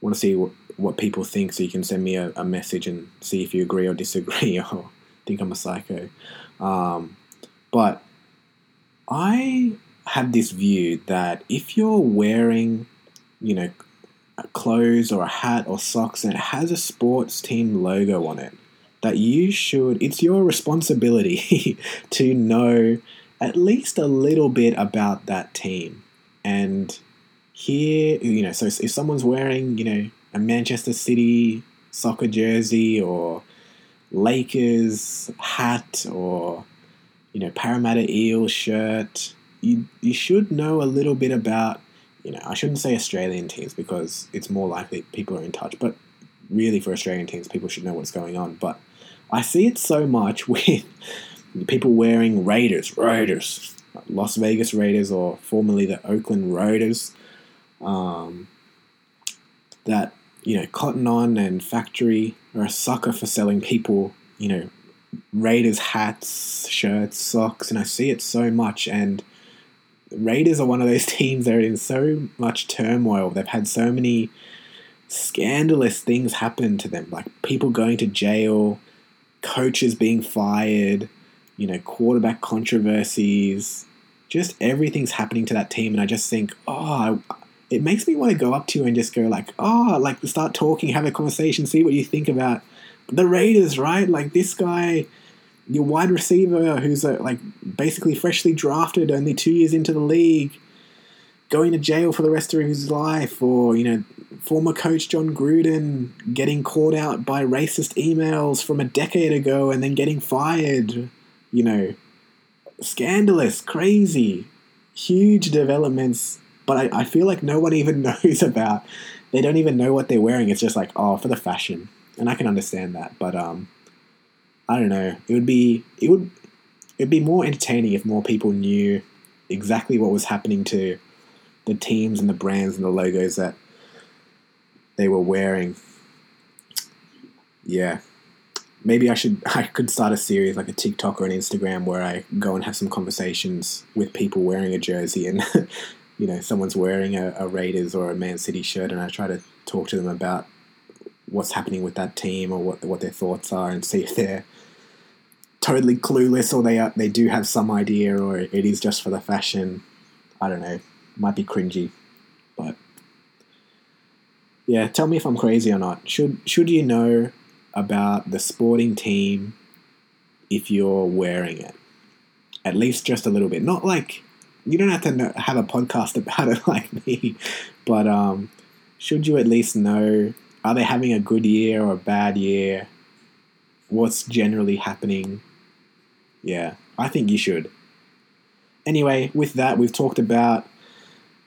want to see what, what people think. So you can send me a, a message and see if you agree or disagree or think I'm a psycho. Um, but I have this view that if you're wearing, you know, a clothes or a hat or socks and it has a sports team logo on it, that you should, it's your responsibility to know at least a little bit about that team. And here, you know, so if someone's wearing, you know, a Manchester City soccer jersey or Lakers hat or, you know, Parramatta Eel shirt, you, you should know a little bit about, you know, I shouldn't say Australian teams because it's more likely people are in touch, but really for Australian teams, people should know what's going on. But I see it so much with people wearing Raiders, Raiders, Las Vegas Raiders, or formerly the Oakland Raiders. Um, that you know, Cotton On and Factorie are a sucker for selling people, you know, Raiders hats, shirts, socks, and I see it so much. And Raiders are one of those teams that are in so much turmoil. They've had so many scandalous things happen to them, like people going to jail, coaches being fired, you know, quarterback controversies, just everything's happening to that team. And I just think, oh, it makes me want to go up to you and just go like, oh, like start talking, have a conversation, see what you think about the Raiders, right? Like this guy, your wide receiver, who's a, like basically freshly drafted, only two years into the league, going to jail for the rest of his life, or you know, former coach Jon Gruden getting caught out by racist emails from a decade ago and then getting fired, you know, scandalous, crazy, huge developments. But I, I feel like no one even knows about. They don't even know what they're wearing. It's just like, oh, for the fashion, and I can understand that. But um, I don't know. It would be it would it'd be more entertaining if more people knew exactly what was happening to the teams and the brands and the logos that they were wearing. Yeah. Maybe I should I could start a series like a TikTok or an Instagram where I go and have some conversations with people wearing a jersey and you know someone's wearing a, a Raiders or a Man City shirt and I try to talk to them about what's happening with that team or what what their thoughts are and see if they're totally clueless or they are, they do have some idea or it is just for the fashion. I don't know. Might be cringy, but yeah, tell me if I'm crazy or not. Should should you know about the sporting team if you're wearing it? At least just a little bit. Not like you don't have to know, have a podcast about it like me, but um, should you at least know are they having a good year or a bad year? What's generally happening? Yeah, I think you should. Anyway, with that, we've talked about,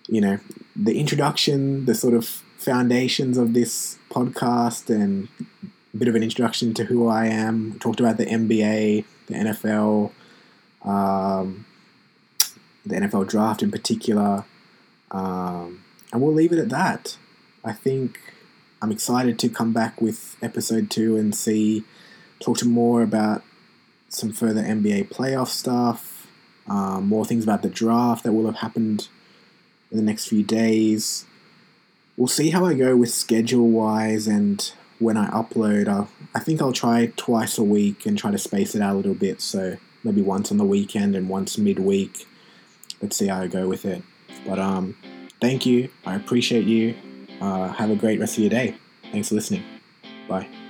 you know, the introduction, the sort of foundations of this podcast, and a bit of an introduction to who I am. We talked about the NBA, the NFL, um, the NFL draft in particular, um, and we'll leave it at that. I think I'm excited to come back with episode two and see, talk to more about some further NBA playoff stuff, um, more things about the draft that will have happened in the next few days. We'll see how I go with schedule wise and when I upload. I'll, I think I'll try twice a week and try to space it out a little bit. So maybe once on the weekend and once midweek. Let's see how I go with it. But um, thank you. I appreciate you. Uh, have a great rest of your day. Thanks for listening. Bye.